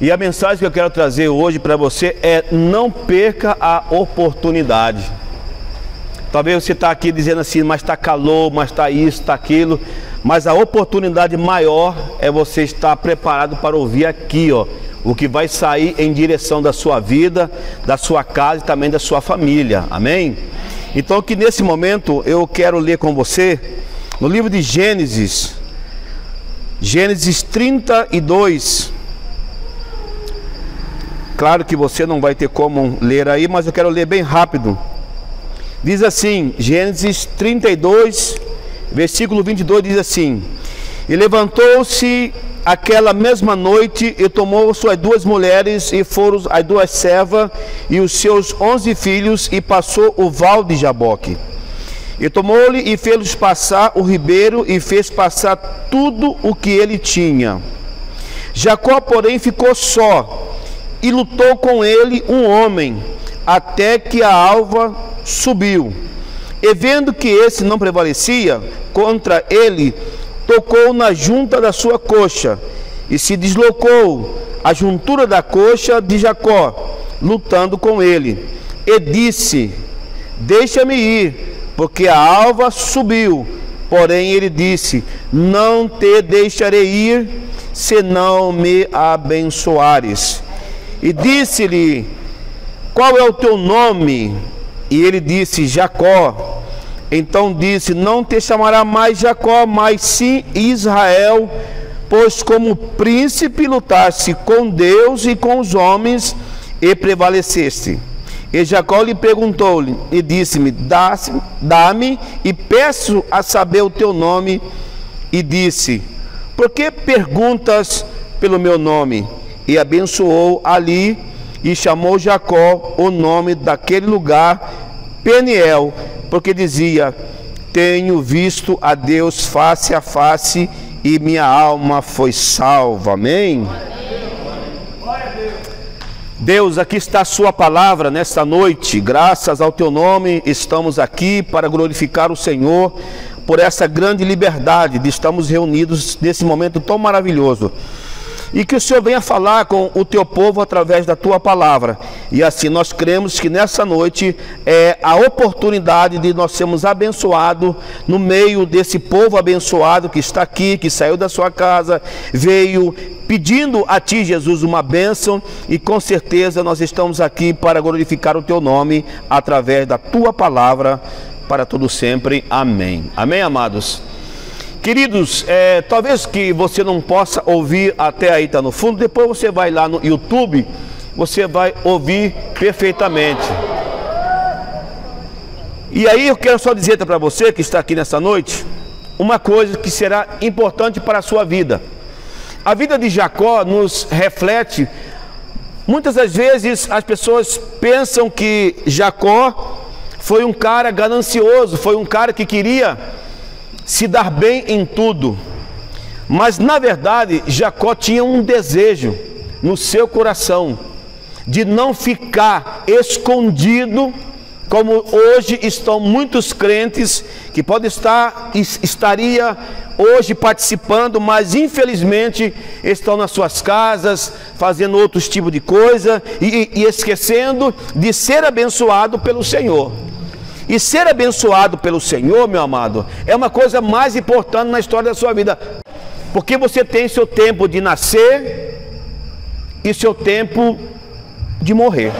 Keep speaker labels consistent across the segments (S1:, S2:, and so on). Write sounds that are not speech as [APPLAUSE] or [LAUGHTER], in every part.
S1: E a mensagem que eu quero trazer hoje para você é: não perca a oportunidade. Talvez você está aqui dizendo assim, mas está calor, mas está isso, está aquilo. Mas a oportunidade maior é você estar preparado para ouvir aqui, ó, o que vai sair em direção da sua vida, da sua casa e também da sua família. Amém? Então, que nesse momento eu quero ler com você no livro de Gênesis, Gênesis 32. Claro que você não vai ter como ler aí, mas eu quero ler bem rápido. Diz assim, Gênesis 32, versículo 22 diz assim: E levantou-se aquela mesma noite e tomou suas duas mulheres e foram as duas servas e os seus onze filhos e passou o val de Jaboque. E tomou-lhe e fez passar o ribeiro e fez passar tudo o que ele tinha. Jacó, porém, ficou só e lutou com ele um homem, até que a alva subiu. E vendo que esse não prevalecia contra ele, tocou na junta da sua coxa e se deslocou a juntura da coxa de Jacó, lutando com ele. E disse: Deixa-me ir, porque a alva subiu. Porém ele disse: Não te deixarei ir, se não me abençoares. E disse-lhe: Qual é o teu nome? E ele disse: Jacó. Então disse: Não te chamará mais Jacó, mas sim Israel, pois como príncipe lutaste com Deus e com os homens e prevaleceste. E Jacó lhe perguntou-lhe e disse-me: Dá-me e peço a saber o teu nome. E disse: Por que perguntas pelo meu nome? E abençoou ali e chamou Jacó o nome daquele lugar Peniel, porque dizia: Tenho visto a Deus face a face e minha alma foi salva. Amém. Deus, aqui está a Sua palavra nesta noite, graças ao Teu nome, estamos aqui para glorificar o Senhor por essa grande liberdade de estarmos reunidos nesse momento tão maravilhoso e que o Senhor venha falar com o teu povo através da tua palavra. E assim nós cremos que nessa noite é a oportunidade de nós sermos abençoados no meio desse povo abençoado que está aqui, que saiu da sua casa, veio pedindo a ti, Jesus, uma bênção e com certeza nós estamos aqui para glorificar o teu nome através da tua palavra para todo sempre. Amém. Amém, amados. Queridos, é, talvez que você não possa ouvir até aí, está no fundo, depois você vai lá no YouTube, você vai ouvir perfeitamente. E aí eu quero só dizer para você que está aqui nessa noite, uma coisa que será importante para a sua vida. A vida de Jacó nos reflete, muitas das vezes as pessoas pensam que Jacó foi um cara ganancioso, foi um cara que queria se dar bem em tudo. Mas na verdade, Jacó tinha um desejo no seu coração de não ficar escondido, como hoje estão muitos crentes que podem estar estaria hoje participando, mas infelizmente estão nas suas casas fazendo outros tipos de coisa e, e esquecendo de ser abençoado pelo Senhor. E ser abençoado pelo Senhor, meu amado, é uma coisa mais importante na história da sua vida. Porque você tem seu tempo de nascer e seu tempo de morrer.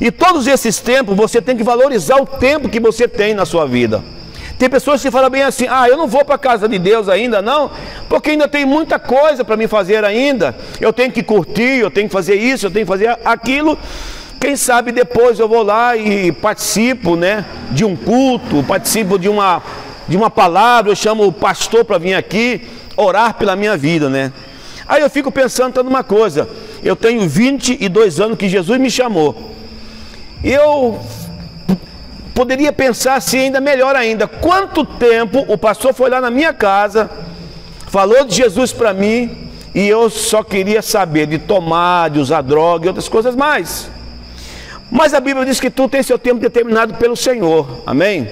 S1: E todos esses tempos você tem que valorizar o tempo que você tem na sua vida. Tem pessoas que falam bem assim: ah, eu não vou para a casa de Deus ainda, não, porque ainda tem muita coisa para me fazer ainda. Eu tenho que curtir, eu tenho que fazer isso, eu tenho que fazer aquilo. Quem sabe depois eu vou lá e participo, né, de um culto, participo de uma de uma palavra, eu chamo o pastor para vir aqui orar pela minha vida, né? Aí eu fico pensando toda uma coisa. Eu tenho 22 anos que Jesus me chamou. Eu poderia pensar assim ainda melhor ainda. Quanto tempo o pastor foi lá na minha casa, falou de Jesus para mim e eu só queria saber de tomar, de usar droga e outras coisas mais. Mas a Bíblia diz que tudo tem seu tempo determinado pelo Senhor. Amém?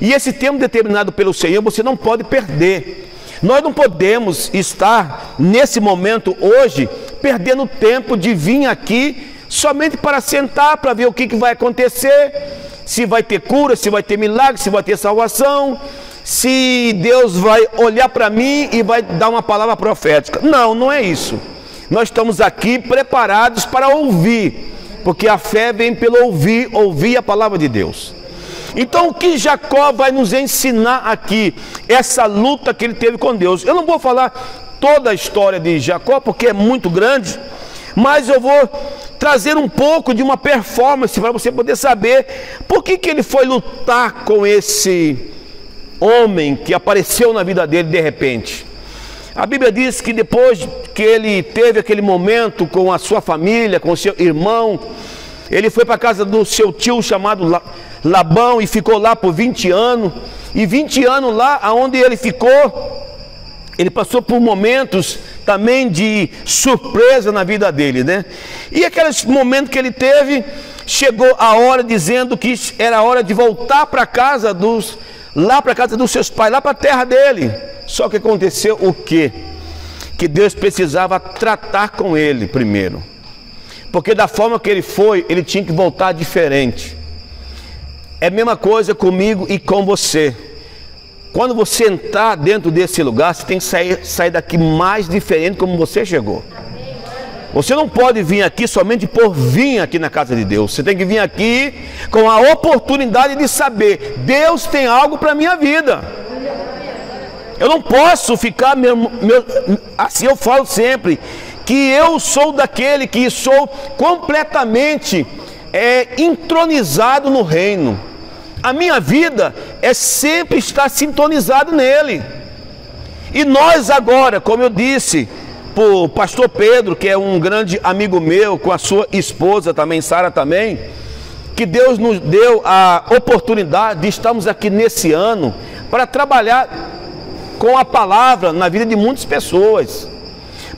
S1: E esse tempo determinado pelo Senhor você não pode perder. Nós não podemos estar nesse momento hoje perdendo tempo de vir aqui somente para sentar, para ver o que, que vai acontecer, se vai ter cura, se vai ter milagre, se vai ter salvação, se Deus vai olhar para mim e vai dar uma palavra profética. Não, não é isso. Nós estamos aqui preparados para ouvir, porque a fé vem pelo ouvir, ouvir a palavra de Deus. Então, o que Jacó vai nos ensinar aqui, essa luta que ele teve com Deus. Eu não vou falar toda a história de Jacó, porque é muito grande, mas eu vou trazer um pouco de uma performance para você poder saber por que, que ele foi lutar com esse homem que apareceu na vida dele de repente. A Bíblia diz que depois que ele teve aquele momento com a sua família, com o seu irmão, ele foi para a casa do seu tio chamado Labão e ficou lá por 20 anos. E 20 anos lá, aonde ele ficou, ele passou por momentos também de surpresa na vida dele, né? E aqueles momentos que ele teve, chegou a hora dizendo que era hora de voltar para casa dos lá para casa dos seus pais, lá para a terra dele. Só que aconteceu o quê? Que Deus precisava tratar com ele primeiro. Porque da forma que ele foi, ele tinha que voltar diferente. É a mesma coisa comigo e com você. Quando você entrar dentro desse lugar, você tem que sair, sair daqui mais diferente como você chegou. Você não pode vir aqui somente por vir aqui na casa de Deus. Você tem que vir aqui com a oportunidade de saber: Deus tem algo para a minha vida. Eu não posso ficar, meu, meu, assim eu falo sempre, que eu sou daquele que sou completamente é, entronizado no reino. A minha vida é sempre estar sintonizado nele. E nós agora, como eu disse, por pastor Pedro, que é um grande amigo meu, com a sua esposa também, Sara também, que Deus nos deu a oportunidade de estarmos aqui nesse ano para trabalhar com a palavra na vida de muitas pessoas.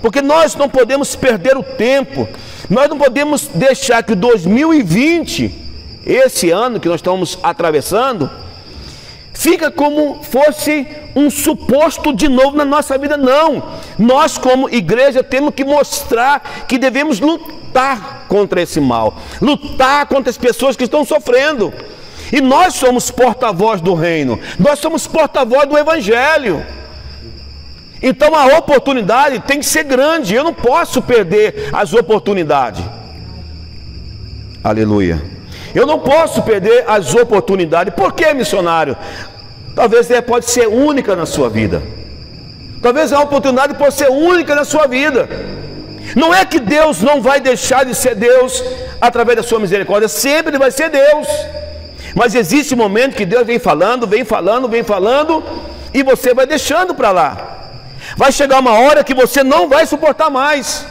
S1: Porque nós não podemos perder o tempo, nós não podemos deixar que 2020, esse ano que nós estamos atravessando, fica como fosse um suposto de novo na nossa vida. Não. Nós, como igreja, temos que mostrar que devemos lutar contra esse mal, lutar contra as pessoas que estão sofrendo. E nós somos porta-voz do reino, nós somos porta-voz do evangelho. Então a oportunidade tem que ser grande, eu não posso perder as oportunidades. Aleluia. Eu não posso perder as oportunidades. Por que, missionário? Talvez ela pode ser única na sua vida. Talvez a oportunidade pode ser única na sua vida. Não é que Deus não vai deixar de ser Deus através da sua misericórdia, sempre ele vai ser Deus. Mas existe um momento que Deus vem falando, vem falando, vem falando, e você vai deixando para lá. Vai chegar uma hora que você não vai suportar mais.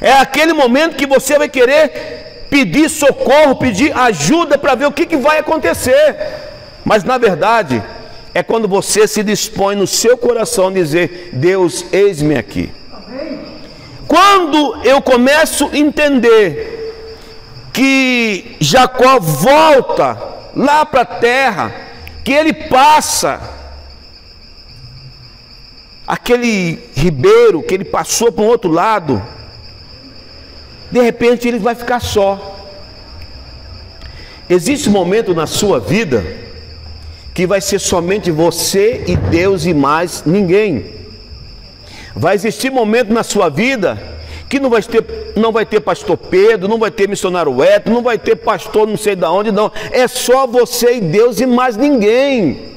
S1: É aquele momento que você vai querer pedir socorro, pedir ajuda para ver o que, que vai acontecer. Mas na verdade, é quando você se dispõe no seu coração a dizer: Deus, eis-me aqui. Quando eu começo a entender que Jacó volta lá para a terra, que ele passa aquele ribeiro que ele passou para o outro lado, de repente ele vai ficar só. Existe um momento na sua vida que vai ser somente você e Deus e mais ninguém. Vai existir momento na sua vida que não vai ter, não vai ter pastor Pedro, não vai ter missionário Eto, não vai ter pastor não sei de onde, não. É só você e Deus e mais ninguém.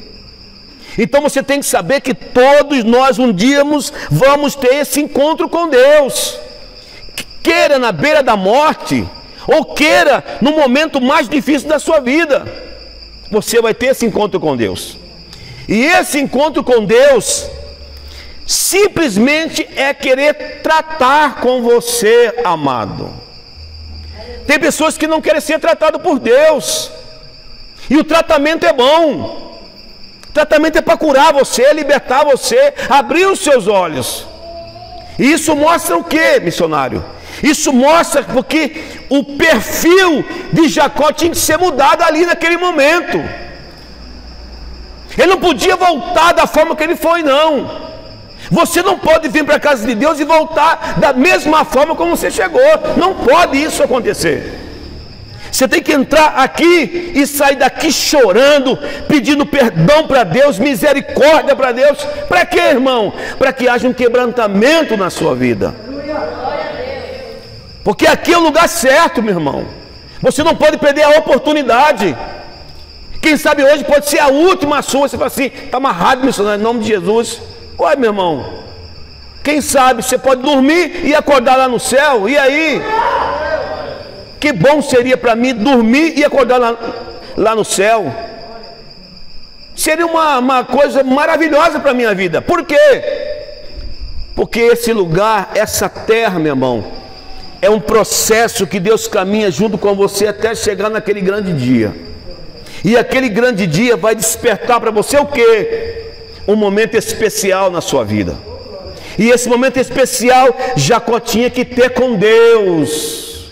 S1: Então você tem que saber que todos nós um dia vamos ter esse encontro com Deus queira na beira da morte, ou queira no momento mais difícil da sua vida, você vai ter esse encontro com Deus. E esse encontro com Deus simplesmente é querer tratar com você, amado. Tem pessoas que não querem ser tratado por Deus. E o tratamento é bom. O tratamento é para curar você, libertar você, abrir os seus olhos. E isso mostra o que, missionário? Isso mostra porque o perfil de Jacó tinha que ser mudado ali naquele momento. Ele não podia voltar da forma que ele foi, não. Você não pode vir para a casa de Deus e voltar da mesma forma como você chegou. Não pode isso acontecer. Você tem que entrar aqui e sair daqui chorando, pedindo perdão para Deus, misericórdia para Deus. Para quê, irmão? Para que haja um quebrantamento na sua vida. Porque aqui é o lugar certo, meu irmão. Você não pode perder a oportunidade. Quem sabe hoje pode ser a última sua. Você fala assim, está amarrado, missionário, em nome de Jesus. Uai, meu irmão. Quem sabe você pode dormir e acordar lá no céu. E aí? Que bom seria para mim dormir e acordar lá, lá no céu. Seria uma, uma coisa maravilhosa para a minha vida. Por quê? Porque esse lugar, essa terra, meu irmão, é um processo que Deus caminha junto com você até chegar naquele grande dia. E aquele grande dia vai despertar para você o que? Um momento especial na sua vida. E esse momento especial Jacó tinha que ter com Deus.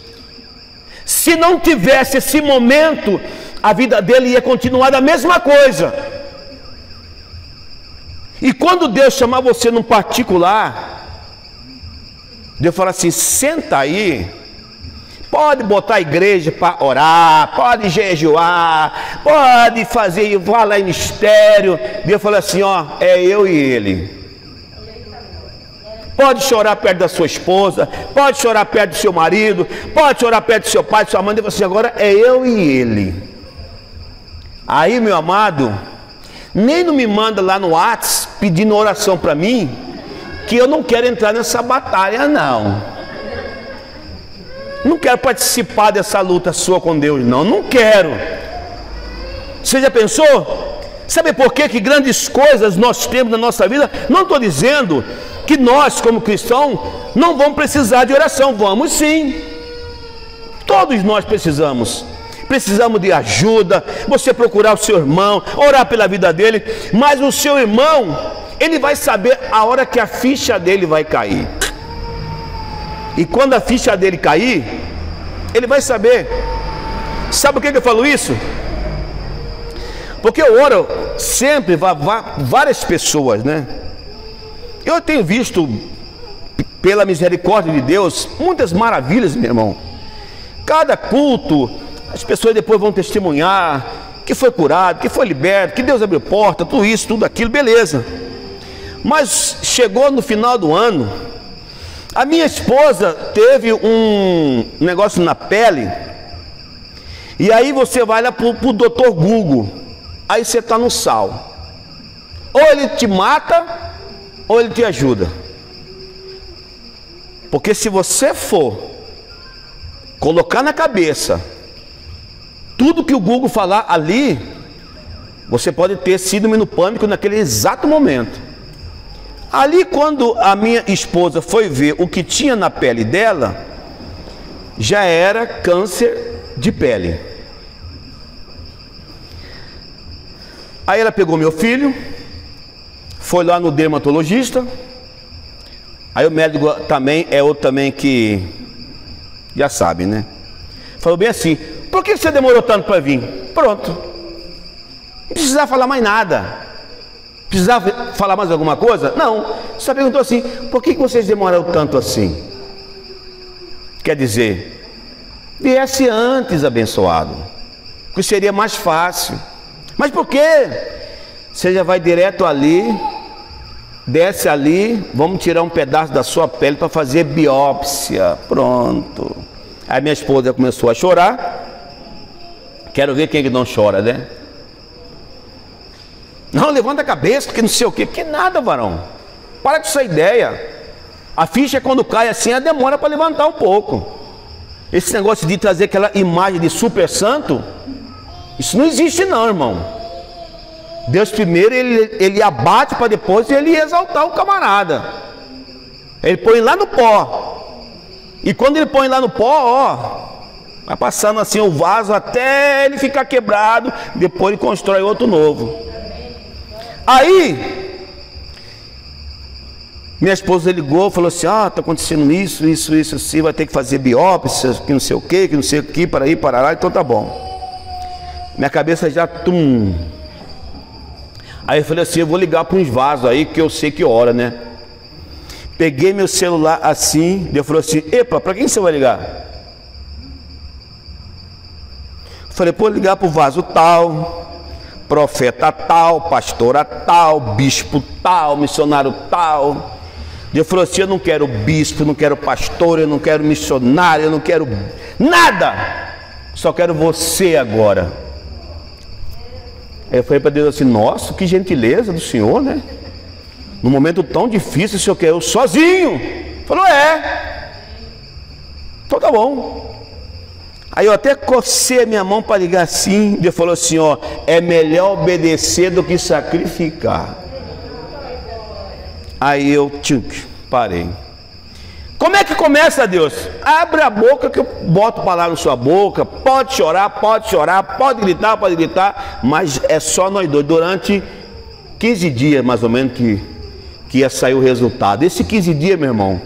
S1: Se não tivesse esse momento, a vida dele ia continuar da mesma coisa. E quando Deus chamar você num particular, Deus fala assim: senta aí, pode botar a igreja para orar, pode jejuar, pode fazer, lá em mistério. Deus fala assim: ó, é eu e ele. Pode chorar perto da sua esposa, pode chorar perto do seu marido, pode chorar perto do seu pai, sua mãe. Deus fala assim: agora é eu e ele. Aí, meu amado, nem não me manda lá no WhatsApp pedindo oração para mim que eu não quero entrar nessa batalha, não. Não quero participar dessa luta sua com Deus, não. Não quero. Você já pensou? Sabe por que, que grandes coisas nós temos na nossa vida? Não estou dizendo que nós, como cristãos, não vamos precisar de oração. Vamos sim. Todos nós precisamos. Precisamos de ajuda, você procurar o seu irmão, orar pela vida dele, mas o seu irmão ele vai saber a hora que a ficha dele vai cair. E quando a ficha dele cair, ele vai saber. Sabe por que eu falo isso? Porque eu oro sempre várias pessoas, né? Eu tenho visto, pela misericórdia de Deus, muitas maravilhas, meu irmão. Cada culto, as pessoas depois vão testemunhar que foi curado, que foi liberto, que Deus abriu porta, tudo isso, tudo aquilo, beleza. Mas chegou no final do ano, a minha esposa teve um negócio na pele, e aí você vai lá para o doutor Google, aí você está no sal. Ou ele te mata, ou ele te ajuda. Porque se você for colocar na cabeça tudo que o Google falar ali, você pode ter síndrome no pânico naquele exato momento. Ali, quando a minha esposa foi ver o que tinha na pele dela, já era câncer de pele. Aí ela pegou meu filho, foi lá no dermatologista. Aí o médico também é outro também que já sabe, né? Falou bem assim: por que você demorou tanto para vir? Pronto. Não precisava falar mais nada. Precisava falar mais alguma coisa? Não. Só perguntou assim: por que vocês demoraram tanto assim? Quer dizer, viesse antes abençoado, que seria mais fácil. Mas por quê? Você já vai direto ali, desce ali, vamos tirar um pedaço da sua pele para fazer biópsia. Pronto. Aí minha esposa começou a chorar. Quero ver quem que não chora, né? Não, levanta a cabeça, que não sei o quê. Que nada, varão. Para com essa ideia. A ficha, quando cai assim, ela demora para levantar um pouco. Esse negócio de trazer aquela imagem de super santo, isso não existe não, irmão. Deus primeiro ele, ele abate para depois ele exaltar o camarada. Ele põe lá no pó. E quando ele põe lá no pó, ó, vai passando assim o vaso até ele ficar quebrado, depois ele constrói outro novo. Aí, minha esposa ligou, falou assim: Ah, está acontecendo isso, isso, isso, assim, vai ter que fazer biópsia, que não sei o que, que não sei o que, para ir, para lá, então tá bom. Minha cabeça já tum. Aí eu falei assim: Eu vou ligar para uns vasos aí que eu sei que hora, né? Peguei meu celular assim, eu falei assim: Epa, para quem você vai ligar? Falei, pô, ligar para o vaso tal, profeta tal, pastora tal, bispo tal, missionário tal. Deus falou assim: Eu não quero bispo, não quero pastor, eu não quero missionário, eu não quero nada, só quero você agora. Eu falei para Deus assim: Nossa, que gentileza do Senhor, né? Num momento tão difícil, o Senhor quer eu sozinho. Falou: É. Então tá bom. Aí eu até cocei a minha mão para ligar assim. Deus falou assim: Ó, é melhor obedecer do que sacrificar. Aí eu tchunk, parei. Como é que começa, Deus? Abre a boca que eu boto palavra na sua boca. Pode chorar, pode chorar, pode gritar, pode gritar, mas é só nós dois. Durante 15 dias, mais ou menos, que, que ia sair o resultado. Esse 15 dias, meu irmão,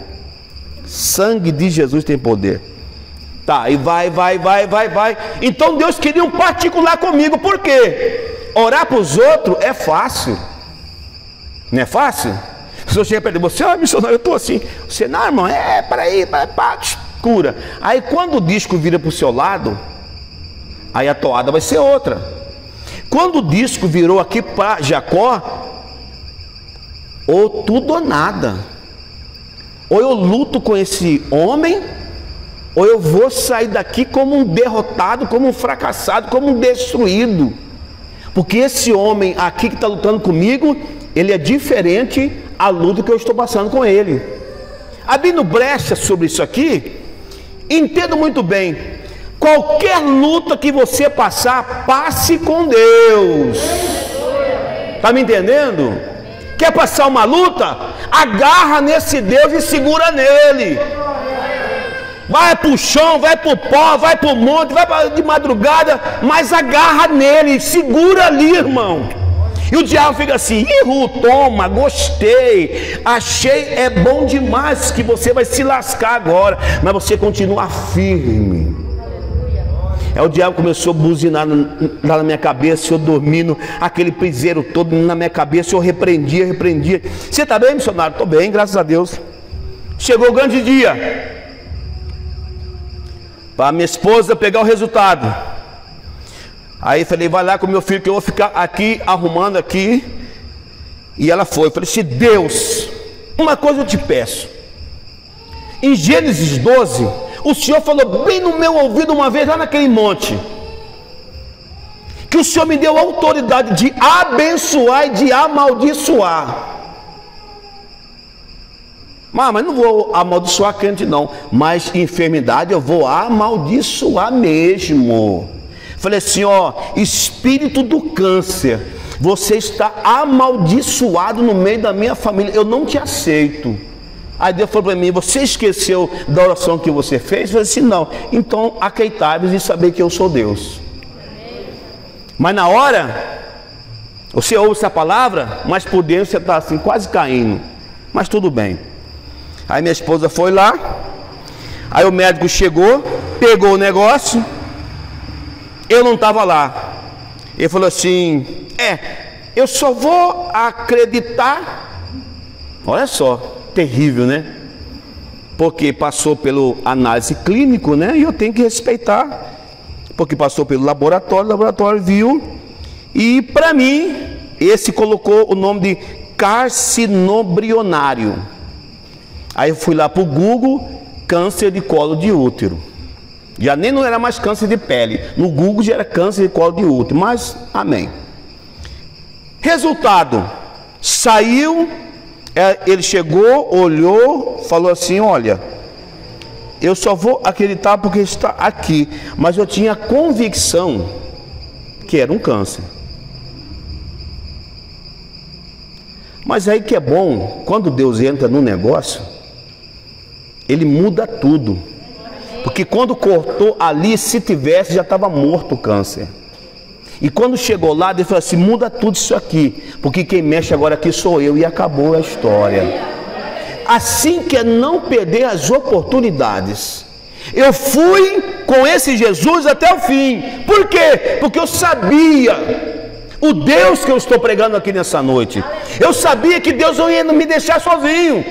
S1: sangue de Jesus tem poder. Tá, e vai, vai, vai, vai, vai. Então Deus queria um particular comigo, por quê? Orar para os outros é fácil. Não é fácil? Se você chega perto de você, ó, oh, missionário, eu estou assim. Você, não, irmão, é, peraí, peraí, pá, cura. Aí quando o disco vira para o seu lado, aí a toada vai ser outra. Quando o disco virou aqui para Jacó, ou tudo ou nada. Ou eu luto com esse homem, ou eu vou sair daqui como um derrotado, como um fracassado, como um destruído. Porque esse homem aqui que está lutando comigo, ele é diferente a luta que eu estou passando com ele. Abrindo brecha sobre isso aqui, entendo muito bem. Qualquer luta que você passar, passe com Deus. Está me entendendo? Quer passar uma luta? Agarra nesse Deus e segura nele. Vai para o chão, vai para o pó, vai para o monte, vai de madrugada, mas agarra nele, segura ali, irmão. E o diabo fica assim: Ihu, toma, gostei, achei, é bom demais que você vai se lascar agora, mas você continua firme. É o diabo começou a buzinar lá na minha cabeça, eu dormindo, aquele piseiro todo na minha cabeça, eu repreendia, repreendia. Você está bem, missionário? Estou bem, graças a Deus. Chegou o grande dia. Para minha esposa pegar o resultado. Aí falei, vai lá com meu filho que eu vou ficar aqui arrumando aqui. E ela foi. Eu falei, se Deus, uma coisa eu te peço. Em Gênesis 12, o Senhor falou bem no meu ouvido uma vez lá naquele monte. Que o Senhor me deu autoridade de abençoar e de amaldiçoar. Mas, mas não vou amaldiçoar crente, não. Mas enfermidade eu vou amaldiçoar mesmo. Falei assim: ó, espírito do câncer, você está amaldiçoado no meio da minha família, eu não te aceito. Aí Deus falou para mim: Você esqueceu da oração que você fez? Eu falei assim: Não, então aceitáveis e saber que eu sou Deus. Mas na hora, você ouve essa palavra, mas por dentro você está assim, quase caindo. Mas tudo bem. Aí minha esposa foi lá, aí o médico chegou, pegou o negócio eu não estava lá. Ele falou assim: É, eu só vou acreditar. Olha só, terrível, né? Porque passou pelo análise clínico, né? E eu tenho que respeitar. Porque passou pelo laboratório, o laboratório viu. E para mim, esse colocou o nome de carcinobrionário. Aí eu fui lá para o Google, câncer de colo de útero. Já nem não era mais câncer de pele. No Google já era câncer de colo de útero. Mas, amém. Resultado: saiu, é, ele chegou, olhou, falou assim: Olha, eu só vou acreditar porque está aqui. Mas eu tinha convicção que era um câncer. Mas aí que é bom, quando Deus entra no negócio, ele muda tudo. Porque quando cortou ali, se tivesse, já estava morto o câncer. E quando chegou lá, ele falou assim: muda tudo isso aqui, porque quem mexe agora aqui sou eu, e acabou a história. Assim que é não perder as oportunidades. Eu fui com esse Jesus até o fim. Por quê? Porque eu sabia o Deus que eu estou pregando aqui nessa noite. Eu sabia que Deus não ia me deixar sozinho.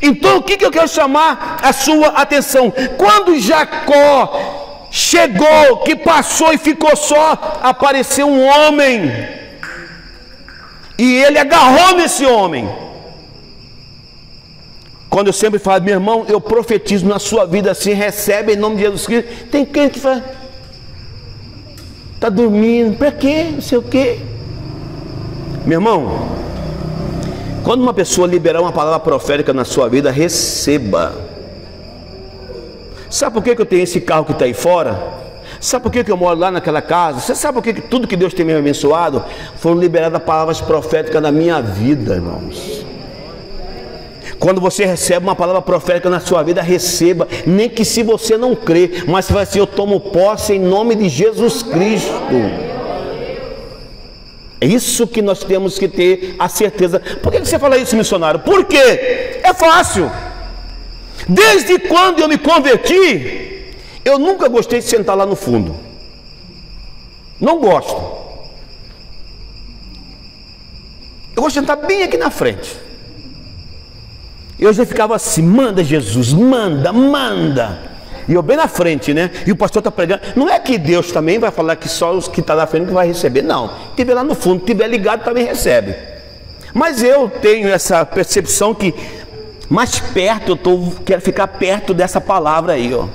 S1: Então o que, que eu quero chamar a sua atenção? Quando Jacó chegou, que passou e ficou só, apareceu um homem. E ele agarrou nesse homem. Quando eu sempre falo, meu irmão, eu profetizo na sua vida assim, recebe em nome de Jesus Cristo. Tem quem que fala, está dormindo, para quê? Não sei o quê. Meu irmão, quando uma pessoa liberar uma palavra profética na sua vida, receba. Sabe por que, eu tenho esse carro que está aí fora? Sabe por que, eu moro lá naquela casa? Você sabe por que, que tudo que Deus tem me abençoado foram liberadas palavras proféticas na minha vida, irmãos. Quando você recebe uma palavra profética na sua vida, receba, nem que se você não crê, mas você vai assim: Eu tomo posse em nome de Jesus Cristo. É isso que nós temos que ter a certeza. Por que você fala isso, missionário? Por quê? É fácil. Desde quando eu me converti, eu nunca gostei de sentar lá no fundo. Não gosto. Eu gosto de sentar bem aqui na frente. Eu já ficava assim: manda Jesus, manda, manda. E eu bem na frente, né? E o pastor está pregando. Não é que Deus também vai falar que só os que estão tá na frente vai receber. Não. Tiver lá no fundo, tiver ligado, também recebe. Mas eu tenho essa percepção que mais perto eu tô, quero ficar perto dessa palavra aí, ó.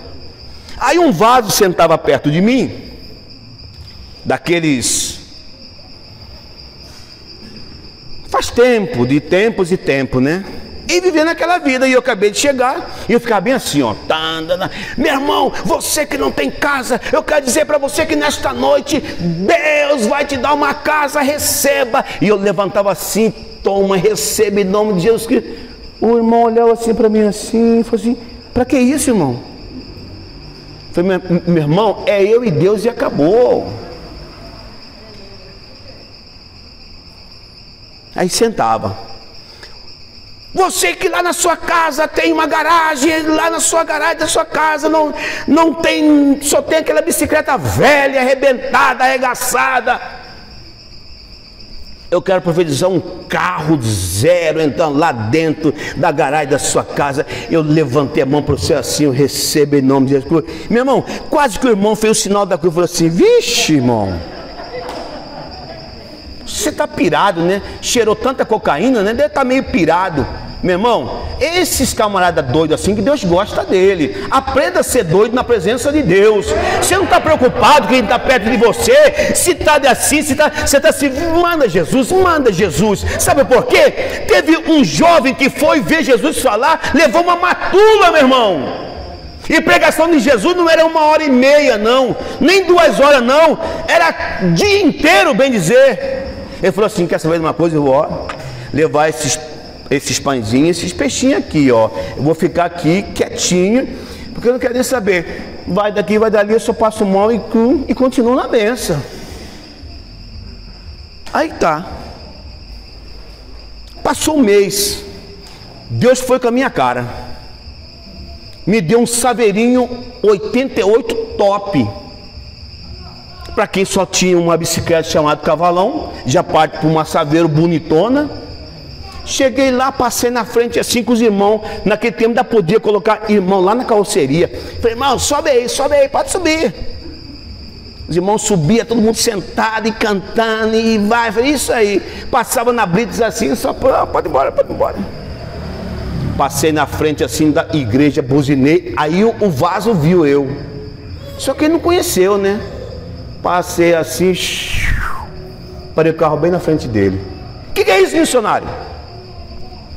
S1: Aí um vaso sentava perto de mim, daqueles. Faz tempo, de tempos e tempo, né? E vivendo aquela vida. E eu acabei de chegar e eu ficava bem assim, ó. Meu irmão, você que não tem casa, eu quero dizer para você que nesta noite Deus vai te dar uma casa, receba. E eu levantava assim, toma, receba em nome de Jesus. O irmão olhava assim para mim assim, e falou assim: para que isso, irmão? Falei, meu, meu irmão, é eu e Deus e acabou. Aí sentava. Você que lá na sua casa tem uma garagem, lá na sua garagem da sua casa não, não tem, só tem aquela bicicleta velha, arrebentada, arregaçada. Eu quero profetizar um carro zero, então lá dentro da garagem da sua casa. Eu levantei a mão para você assim, eu recebo em nome de Jesus. Meu irmão, quase que o irmão fez o sinal da cruz e falou assim: Vixe, irmão. Você está pirado, né? Cheirou tanta cocaína, né? Deve estar tá meio pirado. Meu irmão, esses camaradas doidos assim, que Deus gosta dele. Aprenda a ser doido na presença de Deus. Você não está preocupado quem está perto de você, se está assim, se tá, você está assim, manda Jesus, manda Jesus. Sabe por quê? Teve um jovem que foi ver Jesus falar, levou uma matula, meu irmão. E pregação de Jesus não era uma hora e meia, não, nem duas horas, não, era dia inteiro, bem dizer. Ele falou assim: quer saber de uma coisa? Eu vou ó, levar esses, esses pãezinhos, esses peixinhos aqui, ó. Eu vou ficar aqui quietinho, porque eu não quero nem saber. Vai daqui, vai dali, eu só passo mão e, e continuo na benção. Aí tá. Passou um mês. Deus foi com a minha cara. Me deu um saveirinho 88 top para quem só tinha uma bicicleta chamada cavalão, já parte para uma saveiro bonitona. Cheguei lá, passei na frente assim com os irmãos. Naquele tempo ainda podia colocar irmão lá na carroceria. Falei, irmão, sobe aí, sobe aí, pode subir. Os irmãos subiam, todo mundo sentado e cantando, e vai, falei, isso aí. Passava na blitz assim, só pode ir embora, pode ir embora. Passei na frente assim da igreja, buzinei, aí o vaso viu eu. Só que ele não conheceu, né? Passei assim, parei o carro bem na frente dele. O que, que é isso, missionário?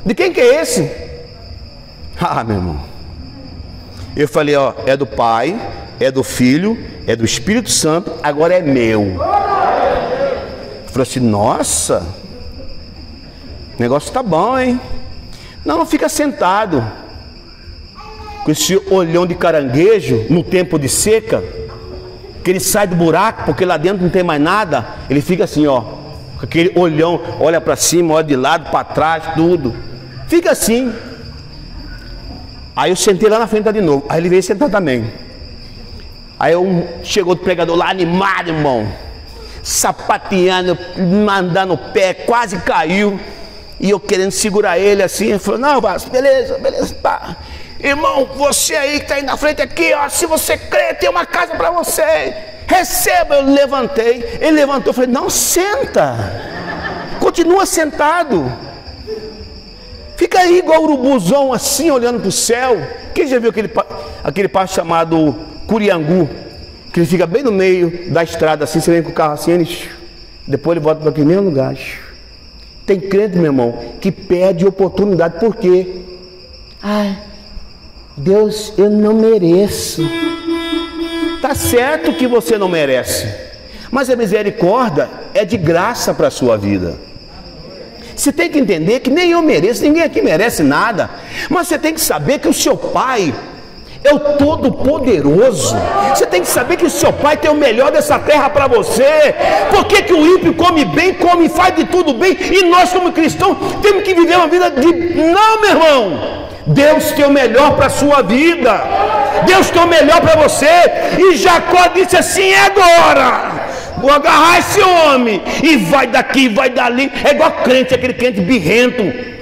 S1: De quem que é esse? [LAUGHS] Ah, meu irmão. Eu falei, ó, é do Pai, é do Filho, é do Espírito Santo, agora é meu. Falou assim, nossa, o negócio tá bom, hein? Não, não fica sentado. Com esse olhão de caranguejo no tempo de seca que ele sai do buraco, porque lá dentro não tem mais nada, ele fica assim, ó, com aquele olhão, olha para cima, olha de lado, para trás, tudo. Fica assim. Aí eu sentei lá na frente de novo. Aí ele veio sentar também. Aí eu, chegou o pregador lá animado, irmão. Sapateando, mandando o pé, quase caiu. E eu querendo segurar ele assim, ele falou, não, Vasco, beleza, beleza, tá. Irmão, você aí que está aí na frente aqui, ó, se você crê, tem uma casa para você. Receba, eu levantei. Ele levantou, falei, não, senta. Continua sentado. Fica aí igual urubuzão assim, olhando para o céu. Quem já viu aquele, aquele passo chamado Curiangu? Que ele fica bem no meio da estrada, assim, você vem com o carro assim, ele, depois ele volta para aquele mesmo lugar. Tem crente, meu irmão, que perde oportunidade, por quê? Ai, Deus, eu não mereço. Tá certo que você não merece, mas a misericórdia é de graça para a sua vida. Você tem que entender que nem eu mereço, ninguém aqui merece nada, mas você tem que saber que o seu pai é o Todo-Poderoso. Você tem que saber que o seu pai tem o melhor dessa terra para você. Por que, que o ímpio come bem, come, faz de tudo bem, e nós, como cristãos, temos que viver uma vida de. Não, meu irmão! Deus tem o melhor para a sua vida. Deus tem o melhor para você. E Jacó disse assim: é agora. Vou agarrar esse homem. E vai daqui, vai dali. É igual crente, aquele crente birrento.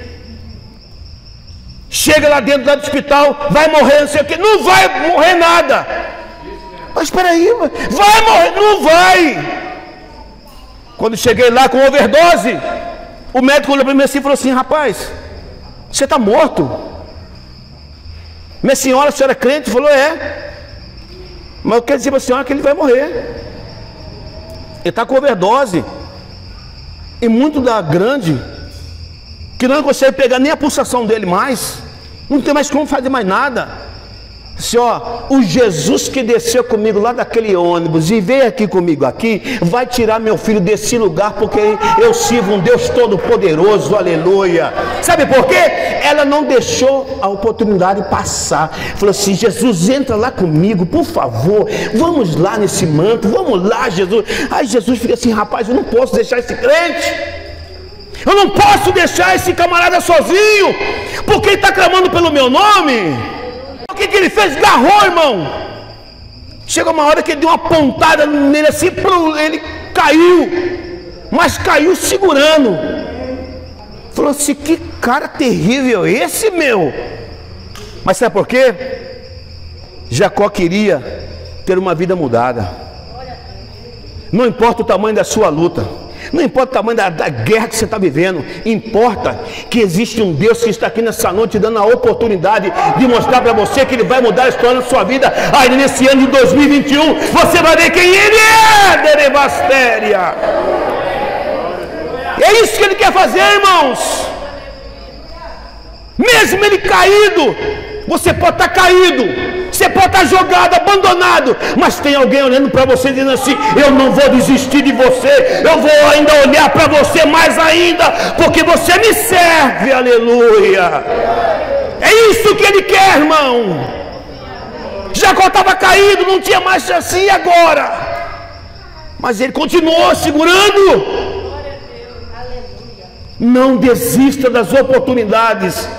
S1: Chega lá dentro do hospital, vai morrer, não sei o que. Não vai morrer nada. Mas espera aí, vai morrer? Não vai. Quando cheguei lá com overdose, o médico olhou para mim assim e falou assim: rapaz, você está morto. Minha senhora, a senhora é crente? Falou, é. Mas eu quero dizer para a senhora que ele vai morrer. Ele está com overdose. E muito da grande, que não consegue pegar nem a pulsação dele mais. Não tem mais como fazer mais nada. Ó, o Jesus que desceu comigo lá daquele ônibus e veio aqui comigo aqui, vai tirar meu filho desse lugar, porque eu sirvo um Deus todo-poderoso, aleluia. Sabe por quê? Ela não deixou a oportunidade passar. Falou assim: Jesus, entra lá comigo, por favor. Vamos lá nesse manto, vamos lá, Jesus. Aí Jesus fica assim: rapaz, eu não posso deixar esse crente. Eu não posso deixar esse camarada sozinho, porque ele está clamando pelo meu nome. O que, que ele fez? Garrou, irmão. Chegou uma hora que ele deu uma pontada nele assim, ele caiu, mas caiu segurando. Falou assim: que cara terrível esse, meu. Mas sabe por quê? Jacó queria ter uma vida mudada. Não importa o tamanho da sua luta. Não importa o tamanho da, da guerra que você está vivendo, importa que existe um Deus que está aqui nessa noite dando a oportunidade de mostrar para você que Ele vai mudar a história da sua vida. Aí nesse ano de 2021, você vai ver quem Ele é, Derevastéria. É isso que Ele quer fazer, irmãos. Mesmo Ele caído, você pode estar tá caído você pode estar jogado, abandonado, mas tem alguém olhando para você dizendo assim: Eu não vou desistir de você, eu vou ainda olhar para você mais ainda, porque você me serve, aleluia. É isso que ele quer, irmão. Jacó estava caído, não tinha mais assim agora, mas ele continuou segurando. Não desista das oportunidades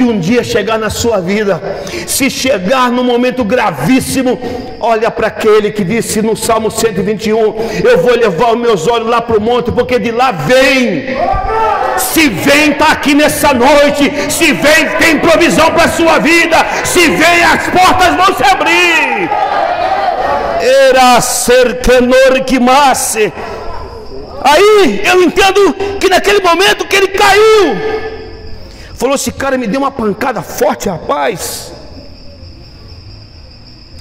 S1: que um dia chegar na sua vida, se chegar num momento gravíssimo, olha para aquele que disse no Salmo 121: Eu vou levar os meus olhos lá para o monte, porque de lá vem. Se vem, está aqui nessa noite. Se vem, tem provisão para a sua vida. Se vem, as portas vão se abrir. Era ser que que masse. Aí eu entendo que naquele momento que ele caiu, Falou: esse cara me deu uma pancada forte, rapaz.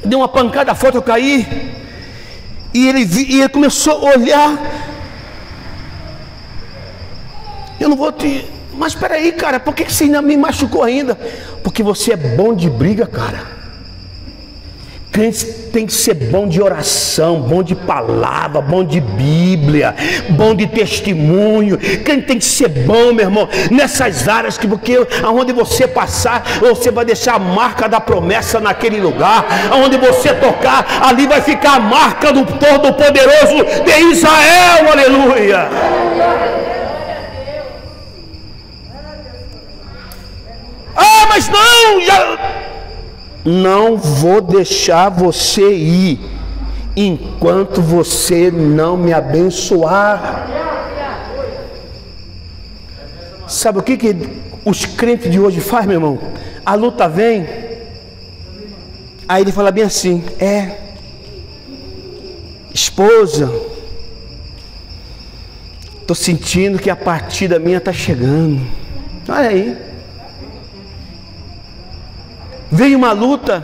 S1: Deu uma pancada forte, eu caí. E ele, e ele começou a olhar. Eu não vou te. Mas espera aí, cara, por que você ainda me machucou ainda? Porque você é bom de briga, cara. Crente tem que ser bom de oração, bom de palavra, bom de Bíblia, bom de testemunho. Crente tem que ser bom, meu irmão, nessas áreas que porque aonde você passar, você vai deixar a marca da promessa naquele lugar. Aonde você tocar, ali vai ficar a marca do Todo-Poderoso de Israel. Aleluia. Ah, mas não, já não vou deixar você ir enquanto você não me abençoar. Sabe o que, que os crentes de hoje fazem, meu irmão? A luta vem. Aí ele fala bem assim: é, esposa, estou sentindo que a partida minha está chegando. Olha aí. Vem uma luta,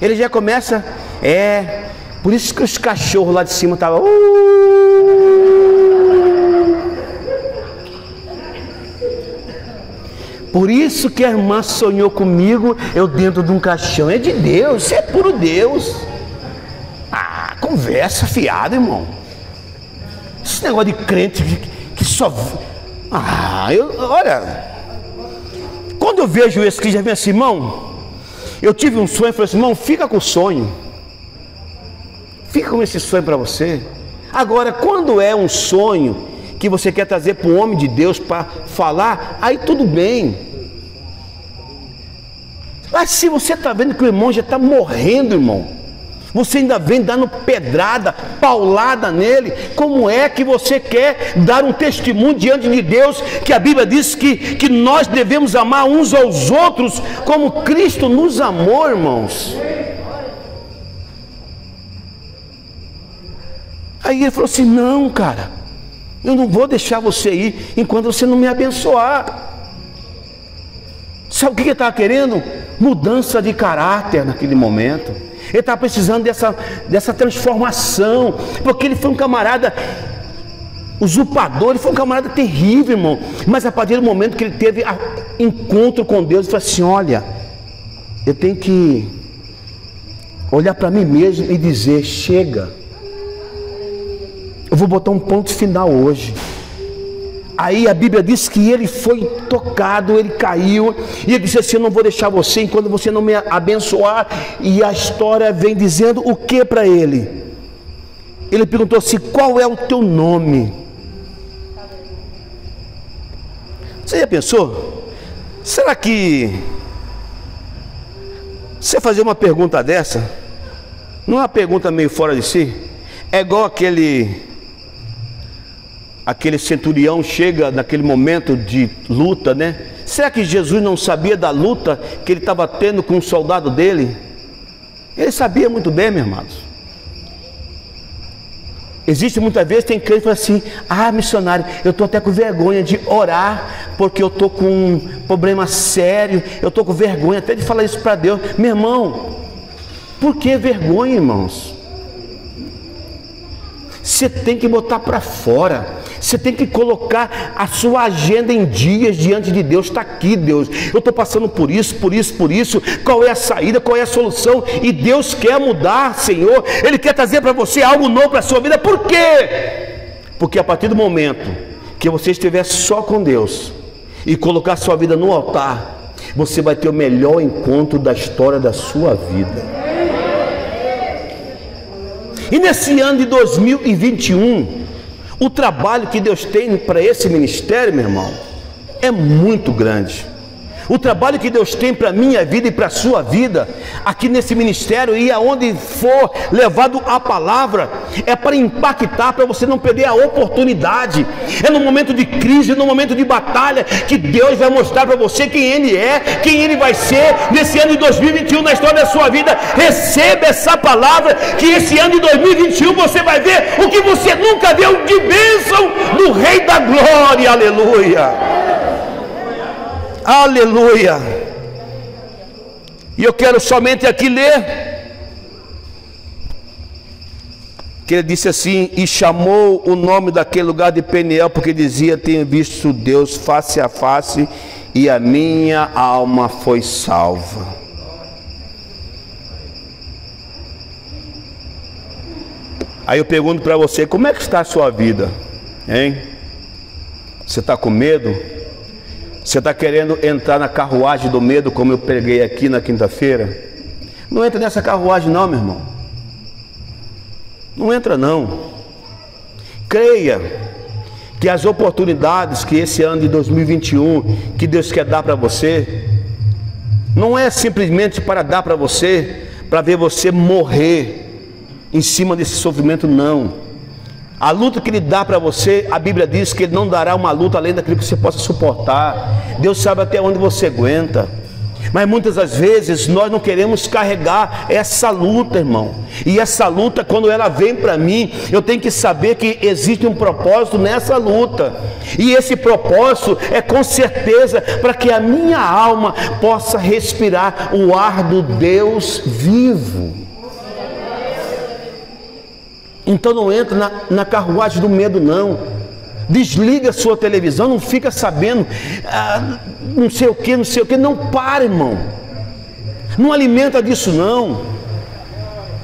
S1: ele já começa, é, por isso que os cachorros lá de cima estavam. Uh, Por isso que a irmã sonhou comigo, eu dentro de um caixão. É de Deus, isso é puro Deus. Ah, conversa fiada, irmão. Esse negócio de crente que, só. Ah, eu, olha. Quando eu vejo esse que já vem assim, irmão, eu tive um sonho, falei assim, irmão, fica com o sonho. Fica com esse sonho para você. Agora, quando é um sonho que você quer trazer para o homem de Deus para falar, aí tudo bem. Mas se você está vendo que o irmão já está morrendo, irmão, você ainda vem dando pedrada, paulada nele, como é que você quer dar um testemunho diante de Deus, que a Bíblia diz que, que nós devemos amar uns aos outros como Cristo nos amou, irmãos? Aí ele falou assim: Não, cara, eu não vou deixar você ir enquanto você não me abençoar. Sabe o que ele estava querendo? Mudança de caráter naquele momento. Ele estava precisando dessa, dessa transformação, porque ele foi um camarada usurpador, ele foi um camarada terrível, irmão. Mas a partir do momento que ele teve encontro com Deus, ele falou assim: Olha, eu tenho que olhar para mim mesmo e dizer: Chega, eu vou botar um ponto final hoje. Aí a Bíblia diz que ele foi tocado, ele caiu, e ele disse assim: Eu não vou deixar você enquanto você não me abençoar. E a história vem dizendo o que para ele? Ele perguntou assim: Qual é o teu nome? Você já pensou? Será que você fazer uma pergunta dessa, não é uma pergunta meio fora de si? É igual aquele aquele centurião chega naquele momento de luta, né? Será que Jesus não sabia da luta que ele estava tendo com o soldado dele? Ele sabia muito bem, meus irmãos. Existe muitas vezes, tem crente que fala assim: Ah, missionário, eu estou até com vergonha de orar, porque eu estou com um problema sério, eu estou com vergonha até de falar isso para Deus. Meu irmão, por que vergonha, irmãos? Você tem que botar para fora. Você tem que colocar a sua agenda em dias diante de Deus. Está aqui, Deus. Eu estou passando por isso, por isso, por isso. Qual é a saída? Qual é a solução? E Deus quer mudar, Senhor. Ele quer trazer para você algo novo para a sua vida. Por quê? Porque a partir do momento que você estiver só com Deus e colocar sua vida no altar, você vai ter o melhor encontro da história da sua vida. E nesse ano de 2021, o trabalho que Deus tem para esse ministério, meu irmão, é muito grande. O trabalho que Deus tem para a minha vida e para a sua vida, aqui nesse ministério e aonde for levado a palavra, é para impactar, para você não perder a oportunidade. É no momento de crise, no momento de batalha, que Deus vai mostrar para você quem Ele é, quem Ele vai ser nesse ano de 2021 na história da sua vida. Receba essa palavra, que esse ano de 2021 você vai ver o que você nunca viu de bênção do Rei da Glória. Aleluia. Aleluia. E eu quero somente aqui ler. Que ele disse assim: E chamou o nome daquele lugar de Peniel, porque dizia: Tenho visto Deus face a face, e a minha alma foi salva. Aí eu pergunto para você: Como é que está a sua vida? Hein? Você está com medo? Você está querendo entrar na carruagem do medo, como eu preguei aqui na quinta-feira? Não entra nessa carruagem, não, meu irmão. Não entra, não. Creia que as oportunidades que esse ano de 2021 que Deus quer dar para você, não é simplesmente para dar para você, para ver você morrer em cima desse sofrimento, não. A luta que Ele dá para você, a Bíblia diz que Ele não dará uma luta além daquilo que você possa suportar. Deus sabe até onde você aguenta. Mas muitas das vezes nós não queremos carregar essa luta, irmão. E essa luta, quando ela vem para mim, eu tenho que saber que existe um propósito nessa luta. E esse propósito é com certeza para que a minha alma possa respirar o ar do Deus vivo. Então não entra na, na carruagem do medo, não. Desliga a sua televisão, não fica sabendo ah, não sei o que, não sei o que. Não para, irmão. Não alimenta disso, não.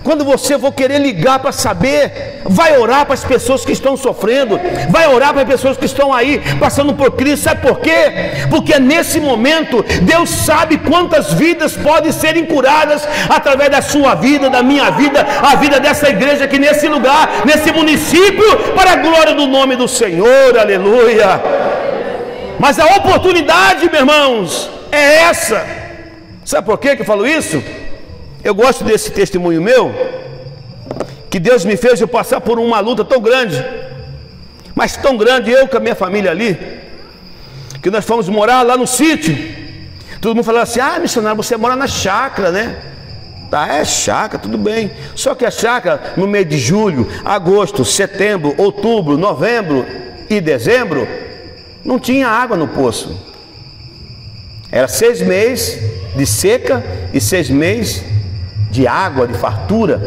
S1: Quando você for querer ligar para saber, vai orar para as pessoas que estão sofrendo, vai orar para as pessoas que estão aí passando por crise. Sabe por quê? Porque nesse momento Deus sabe quantas vidas podem serem curadas através da sua vida, da minha vida, a vida dessa igreja aqui nesse lugar, nesse município, para a glória do nome do Senhor. Aleluia. Mas a oportunidade, meus irmãos, é essa. Sabe por quê que eu falo isso? Eu gosto desse testemunho meu, que Deus me fez eu passar por uma luta tão grande, mas tão grande, eu com a minha família ali, que nós fomos morar lá no sítio. Todo mundo falava assim: ah, missionário, você mora na chácara, né? Tá, é chácara, tudo bem. Só que a chácara, no mês de julho, agosto, setembro, outubro, novembro e dezembro, não tinha água no poço. Era seis meses de seca e seis meses de água, de fartura.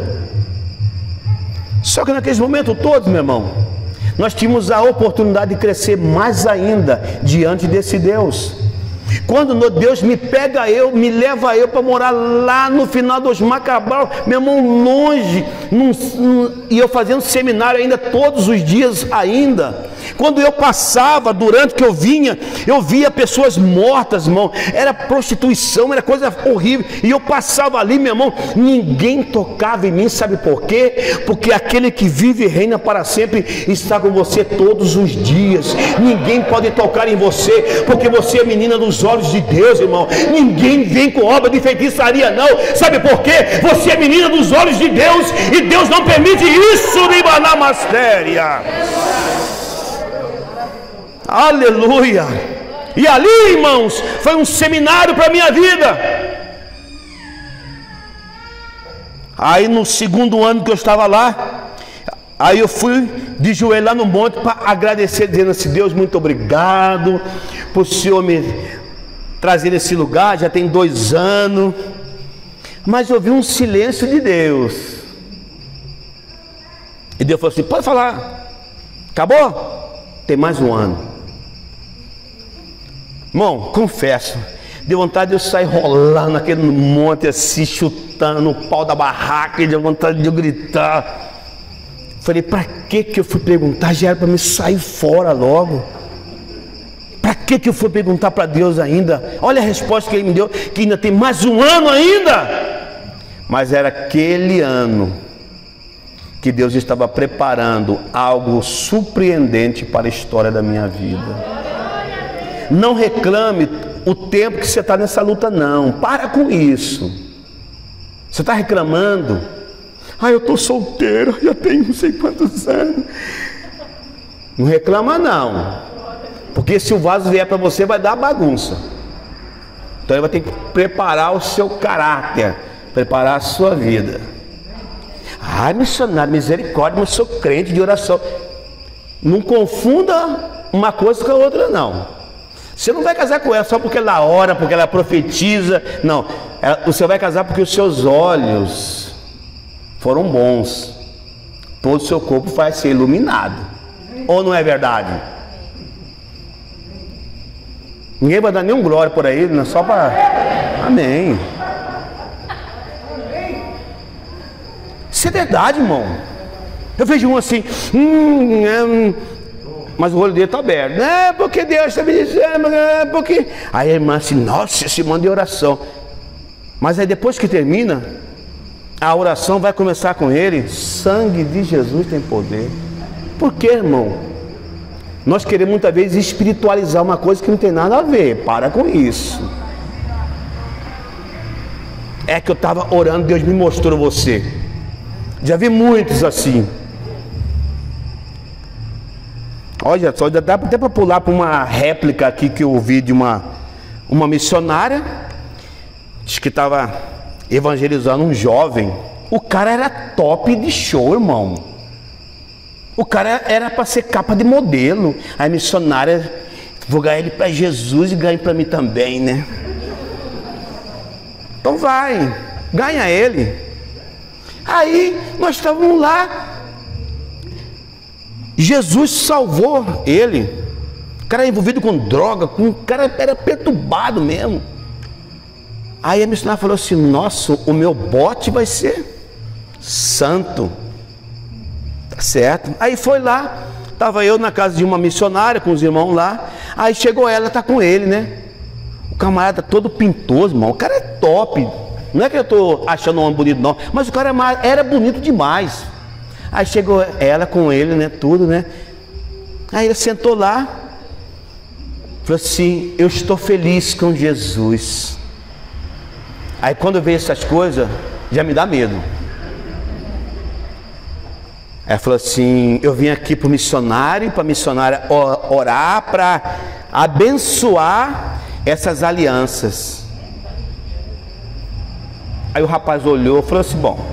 S1: Só que naqueles momentos todos, meu irmão, nós tínhamos a oportunidade de crescer mais ainda diante desse Deus. Quando Deus me pega eu, me leva eu para morar lá no final dos Macabal, meu irmão, longe, num, num, e eu fazendo seminário ainda todos os dias ainda. Quando eu passava, durante que eu vinha, eu via pessoas mortas, irmão. Era prostituição, era coisa horrível. E eu passava ali, meu irmão, ninguém tocava em mim, sabe por quê? Porque aquele que vive e reina para sempre está com você todos os dias. Ninguém pode tocar em você, porque você é menina dos olhos de Deus, irmão. Ninguém vem com obra de feitiçaria, não. Sabe por quê? Você é menina dos olhos de Deus e Deus não permite isso, Mastéria. Aleluia! E ali, irmãos, foi um seminário para a minha vida. Aí no segundo ano que eu estava lá, aí eu fui de joelho lá no monte para agradecer, dizendo assim: Deus, muito obrigado por o Senhor me trazer nesse lugar, já tem dois anos. Mas eu vi um silêncio de Deus. E Deus falou assim: pode falar. Acabou? Tem mais um ano. Irmão, confesso, deu vontade de eu sair rolando naquele monte assim, chutando o pau da barraca, deu vontade de eu gritar. Falei, para que que eu fui perguntar? Já era para me sair fora logo. Que que eu fui perguntar para Deus ainda? Olha a resposta que ele me deu, que ainda tem mais um ano ainda. Mas era aquele ano que Deus estava preparando algo surpreendente para a história da minha vida. Não reclame o tempo que você está nessa luta, não. Para com isso. Você está reclamando. Ah, eu estou solteiro, [LAUGHS] já tenho não sei quantos anos. Não reclama, não. Porque se o vaso vier para você, vai dar bagunça. Então ele vai ter que preparar o seu caráter, preparar a sua vida. Ai, missionário, misericórdia, mas sou crente de oração. Não confunda uma coisa com a outra, não. Você não vai casar com ela só porque ela ora, porque ela profetiza. Não. você vai casar porque os seus olhos foram bons. Todo o seu corpo vai ser iluminado. Ou não é verdade? Ninguém vai dar nenhum glória por aí, não é só para. Amém. Isso é verdade, irmão. Eu vejo um assim, hum, hum, mas o olho dele está aberto. É porque Deus está me dizendo, é porque. Aí a irmã assim, nossa, esse manda de oração. Mas aí depois que termina, a oração vai começar com ele. Sangue de Jesus tem poder. Por que, irmão? Nós queremos muitas vezes espiritualizar uma coisa que não tem nada a ver. Para com isso. É que eu estava orando, Deus me mostrou você. Já vi muitos assim. Olha só, dá até para pular para uma réplica aqui que eu ouvi de uma, uma missionária. Diz que estava evangelizando um jovem. O cara era top de show, irmão. O cara era para ser capa de modelo. A missionária, vou ganhar ele para Jesus e ganhe para mim também, né? Então vai, ganha ele. Aí nós estávamos lá. Jesus salvou ele. O cara envolvido com droga, com, o cara era perturbado mesmo. Aí a missionária falou assim: Nossa, o meu bote vai ser santo. Tá certo? Aí foi lá, estava eu na casa de uma missionária com os irmãos lá. Aí chegou ela, tá com ele, né? O camarada todo pintoso. O cara é top. Não é que eu estou achando um homem bonito, não. Mas o cara é era bonito demais. Aí chegou ela com ele, né? Tudo, né? Aí ele sentou lá. Falou assim: Eu estou feliz com Jesus. Aí quando eu vejo essas coisas, já me dá medo. Ela falou assim: Eu vim aqui para o missionário, para a missionária orar, para abençoar essas alianças. Aí o rapaz olhou e falou assim: Bom,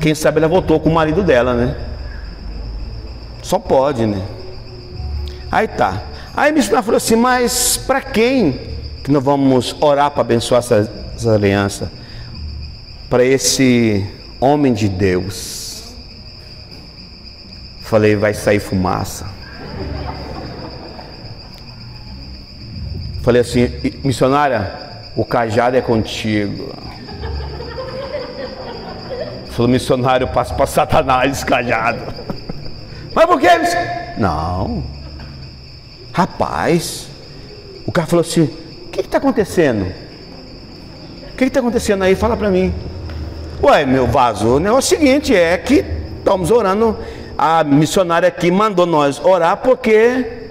S1: quem sabe ela voltou com o marido dela, né? Só pode, né? Aí tá. Aí a missionária falou assim: Mas para quem que nós vamos orar para abençoar essa, essa aliança? Para esse homem de Deus. Falei, vai sair fumaça. Falei assim, missionária, o cajado é contigo. Falou, missionário, eu passo para Satanás cajado. Mas por que? Não. Rapaz, o cara falou assim: o que está acontecendo? O que está acontecendo aí? Fala para mim. Ué, meu vaso, o negócio é o seguinte: é que estamos orando a missionária aqui mandou nós orar porque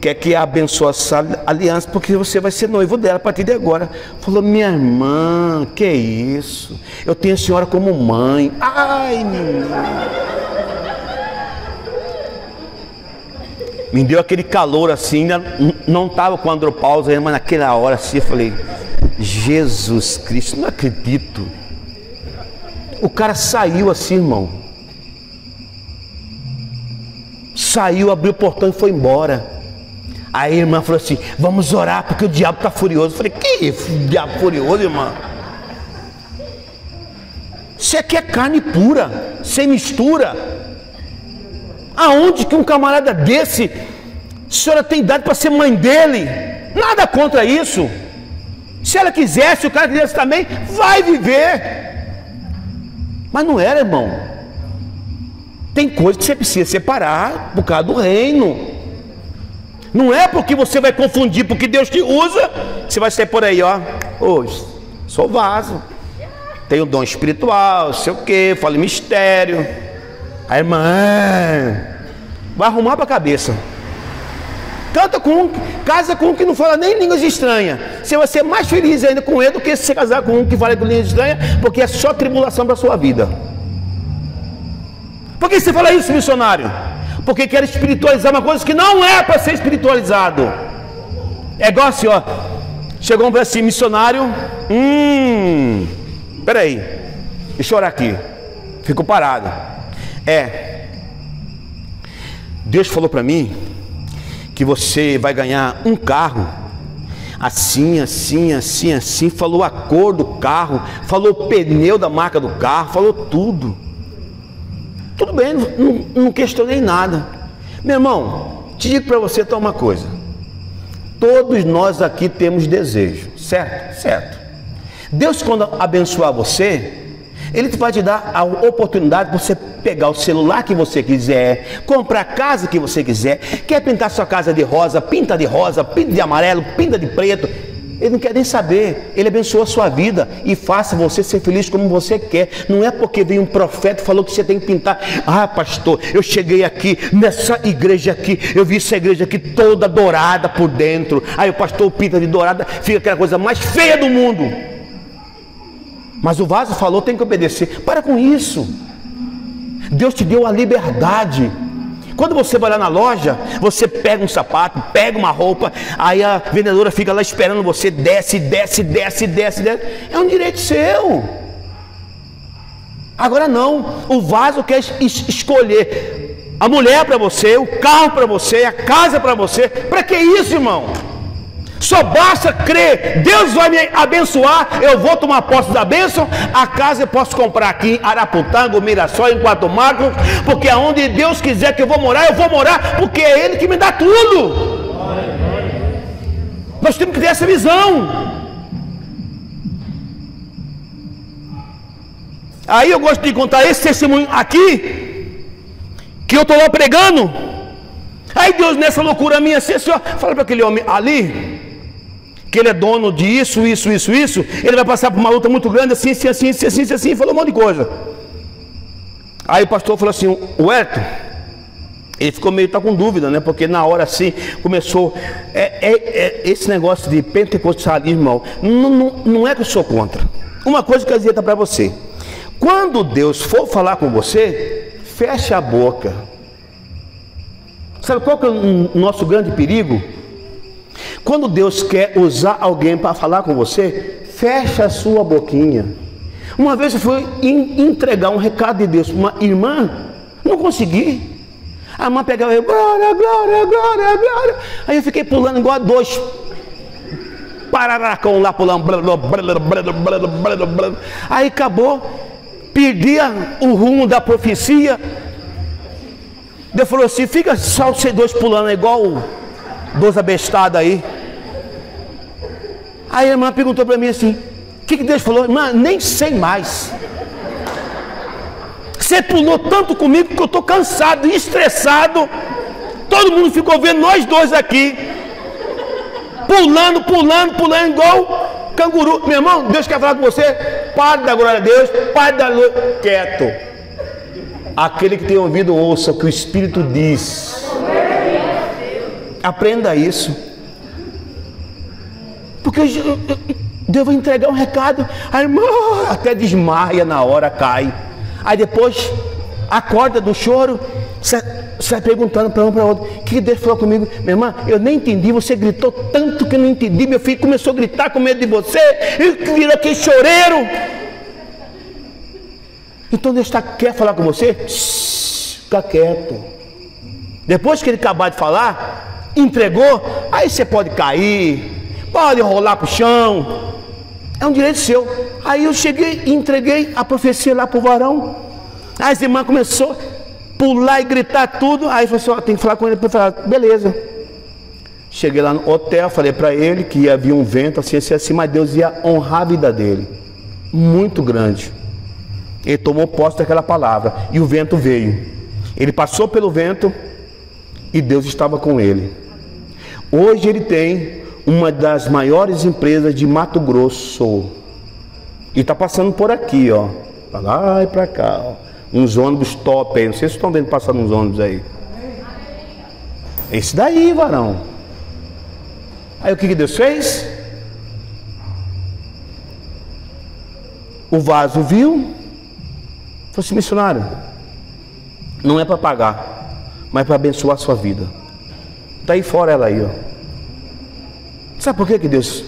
S1: quer que abençoe essa aliança, porque você vai ser noivo dela a partir de agora. Falou, minha irmã, que isso? Eu tenho a senhora como mãe. Ai, menina. Me deu aquele calor assim, não estava com andropausa, mas naquela hora assim eu falei, Jesus Cristo, não acredito. O cara saiu assim, irmão. Saiu, abriu o portão e foi embora. Aí a irmã falou assim: Vamos orar porque o diabo está furioso. Eu falei: Que diabo furioso, irmã? Isso aqui é carne pura, sem mistura. Aonde que um camarada desse, a senhora tem idade para ser mãe dele? Nada contra isso. Se ela quisesse, o cara quisesse também, vai viver. Mas não era, irmão. Tem coisa que você precisa separar por causa do reino. Não é porque você vai confundir, porque Deus te usa, você vai sair por aí, ó. Hoje, sou vaso. Tenho dom espiritual, sei o que, falo mistério. A irmã vai arrumar para a cabeça. Canta com um, casa com um que não fala nem línguas estranhas. Você vai ser mais feliz ainda com ele do que se casar com um que fala línguas estranhas, porque é só tribulação para a sua vida. Por que você fala isso, missionário? Porque quer espiritualizar uma coisa que não é para ser espiritualizado. É igual assim, ó. Chegou um assim, missionário. Hum. Peraí. Deixa eu orar aqui. Fico parado. É. Deus falou para mim que você vai ganhar um carro. Assim, assim, assim, assim, falou a cor do carro, falou o pneu da marca do carro, falou tudo. Tudo bem, não, não questionei nada. Meu irmão, te digo para você uma coisa. Todos nós aqui temos desejo, certo? Certo. Deus, quando abençoar você, ele vai te dar a oportunidade de você pegar o celular que você quiser, comprar a casa que você quiser. Quer pintar sua casa de rosa, pinta de rosa, pinta de amarelo, pinta de preto. Ele não quer nem saber. Ele abençoa a sua vida e faça você ser feliz como você quer. Não é porque veio um profeta e falou que você tem que pintar. Ah, pastor, eu cheguei aqui nessa igreja aqui, eu vi essa igreja aqui toda dourada por dentro. Aí o pastor pinta de dourada, fica aquela coisa mais feia do mundo. Mas o vaso falou, tem que obedecer. Para com isso. Deus te deu a liberdade. Quando você vai lá na loja, você pega um sapato, pega uma roupa, aí a vendedora fica lá esperando você, desce, desce, desce, desce, desce. É um direito seu. Agora não, o vaso quer es escolher a mulher para você, o carro para você, a casa para você. Para que isso, irmão? Só basta crer, Deus vai me abençoar, eu vou tomar posse da bênção, a casa eu posso comprar aqui em Araputango, Mirassol, em Quatro porque aonde Deus quiser que eu vou morar, eu vou morar, porque é Ele que me dá tudo. Nós temos que ter essa visão. Aí eu gosto de contar esse testemunho aqui, que eu estou lá pregando. Aí Deus, nessa loucura minha, assim, assim ó, fala para aquele homem ali, que ele é dono de isso, isso, isso, isso, ele vai passar por uma luta muito grande, assim, assim, assim, assim, assim, assim, falou um monte de coisa. Aí o pastor falou assim, o Elton, ele ficou meio tá com dúvida, né? Porque na hora assim começou. É, é, é esse negócio de pentecostalismo, não, não, não é que eu sou contra. Uma coisa que eu dizia para você: quando Deus for falar com você, feche a boca. Sabe qual que é o nosso grande perigo? Quando Deus quer usar alguém para falar com você, fecha a sua boquinha. Uma vez eu fui entregar um recado de Deus para uma irmã, não consegui. A irmã pegava eu, glória, glória, glória, glória. Aí eu fiquei pulando igual a dois pararacão lá pulando. Aí acabou, perdia o rumo da profecia. Deus falou assim: fica só vocês dois pulando igual dois abestados aí. Aí a irmã perguntou para mim assim: O que, que Deus falou? Irmã, nem sei mais. Você pulou tanto comigo que eu estou cansado, estressado. Todo mundo ficou vendo nós dois aqui. Pulando, pulando, pulando, igual canguru. Meu irmão, Deus quer falar com você. Pare da glória a Deus, pare da luz. Quieto. Aquele que tem ouvido, ouça o que o Espírito diz. Aprenda isso. Porque vai entregar um recado, a irmã até desmaia na hora, cai. Aí depois acorda do choro, vai perguntando para um para outro: que Deus falou comigo? Minha irmã, eu nem entendi. Você gritou tanto que eu não entendi. Meu filho começou a gritar com medo de você, e virou aquele choreiro. Então Deus está, quer falar com você? Shhh, fica quieto. Depois que ele acabar de falar, entregou, aí você pode cair, pode rolar para o chão, é um direito seu. Aí eu cheguei e entreguei a profecia lá para o varão. Aí as irmãs começou a pular e gritar tudo. Aí falou assim: ó, tem que falar com ele para falar, beleza. Cheguei lá no hotel, falei para ele que havia um vento assim, assim, assim, mas Deus ia honrar a vida dele. Muito grande. Ele tomou posse daquela palavra e o vento veio. Ele passou pelo vento e Deus estava com ele. Hoje ele tem uma das maiores empresas de Mato Grosso. E está passando por aqui, ó. Para lá e para cá, ó. Uns ônibus top aí. Não sei se estão vendo passando uns ônibus aí. Esse daí, varão. Aí o que, que Deus fez? O vaso viu. Falou assim, missionário. Não é para pagar, mas para abençoar a sua vida. Está aí fora ela aí, ó. Sabe por que, que Deus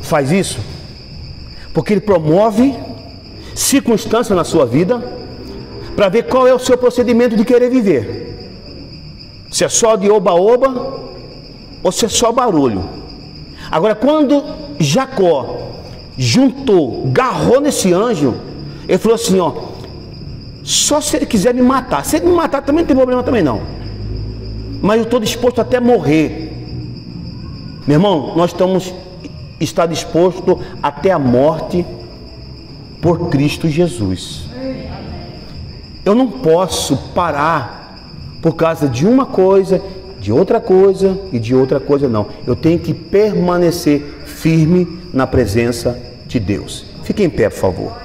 S1: faz isso? Porque Ele promove circunstâncias na sua vida para ver qual é o seu procedimento de querer viver. Se é só de oba-oba ou se é só barulho. Agora, quando Jacó juntou, garrou nesse anjo, ele falou assim: ó, só se ele quiser me matar. Se ele me matar, também não tem problema também não. Mas eu estou disposto até morrer meu irmão, nós estamos está disposto até a morte por Cristo Jesus. Eu não posso parar por causa de uma coisa, de outra coisa e de outra coisa não. Eu tenho que permanecer firme na presença de Deus. Fique em pé, por favor.